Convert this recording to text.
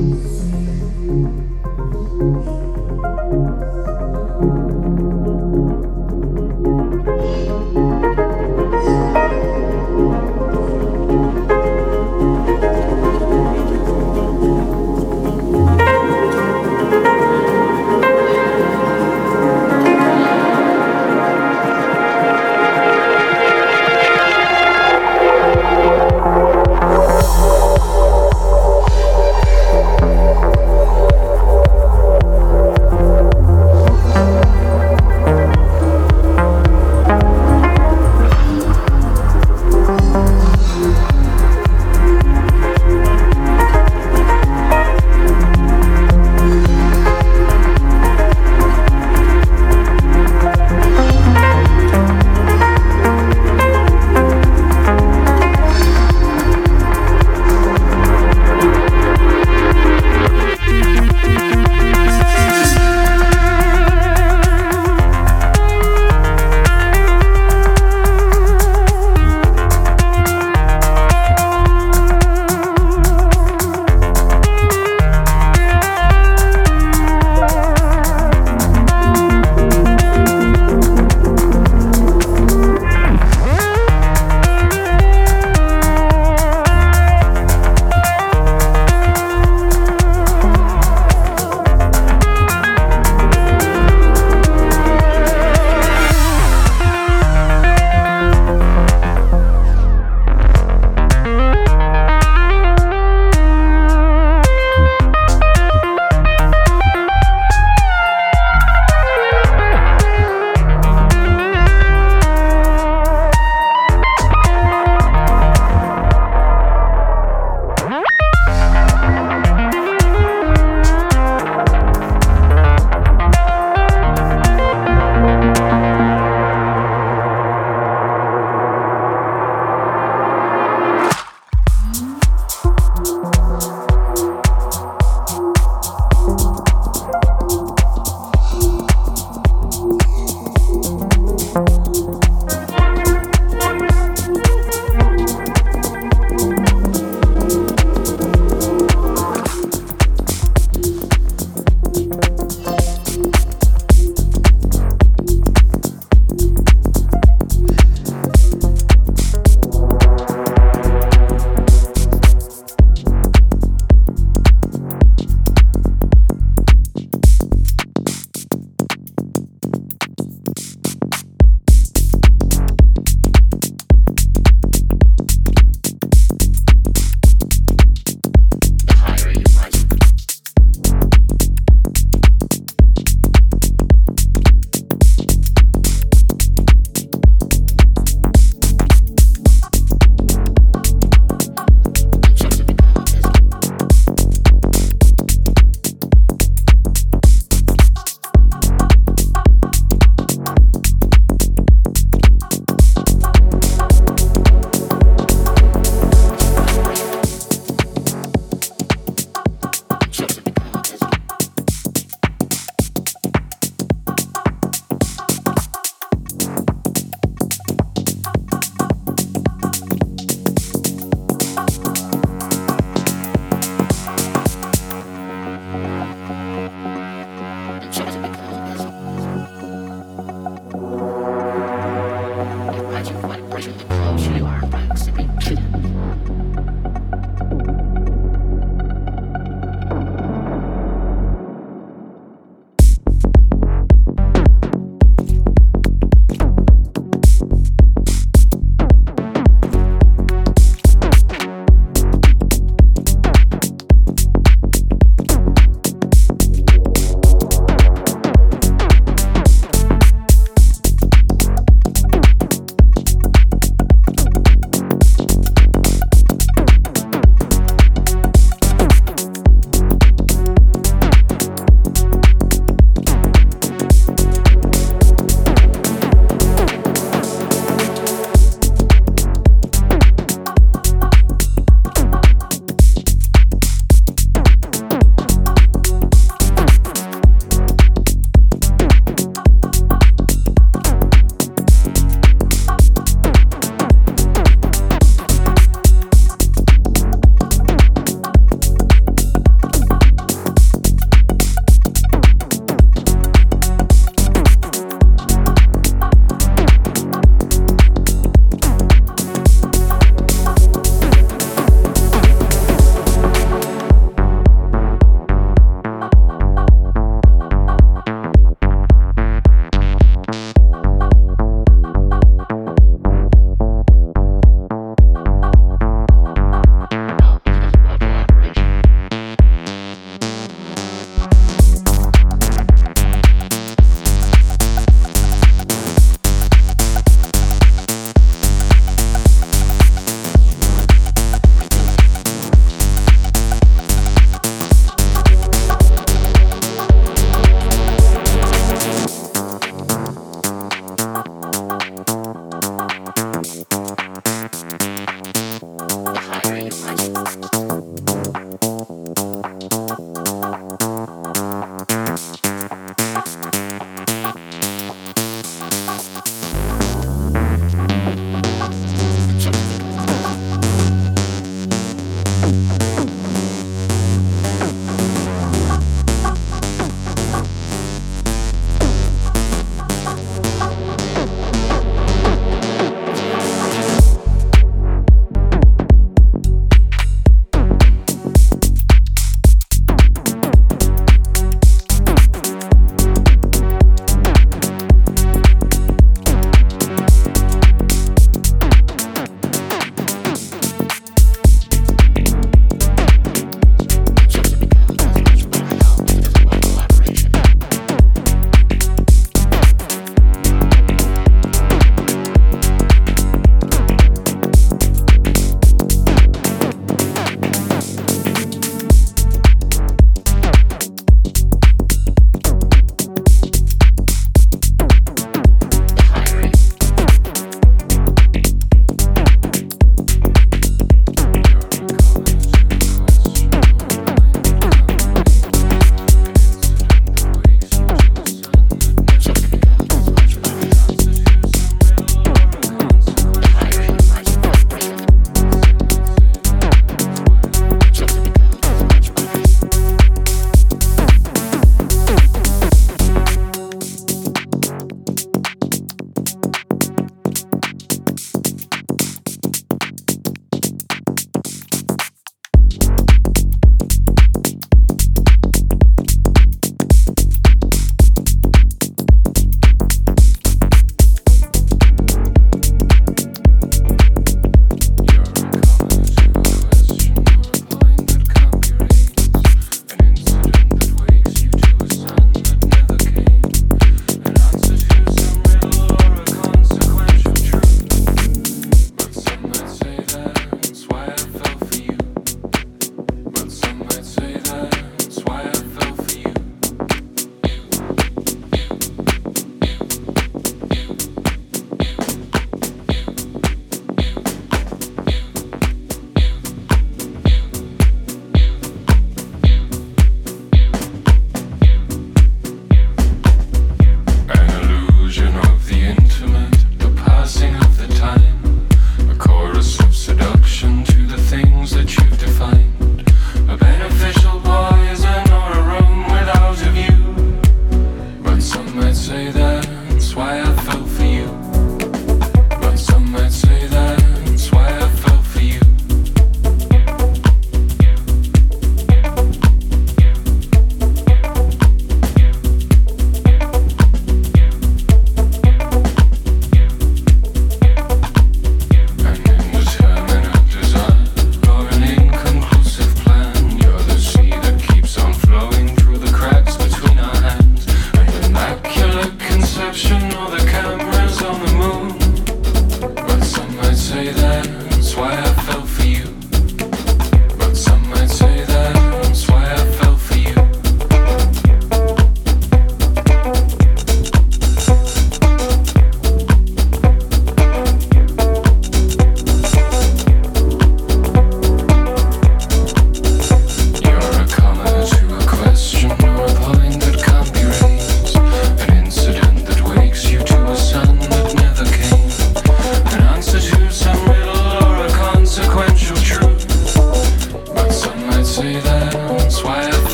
Música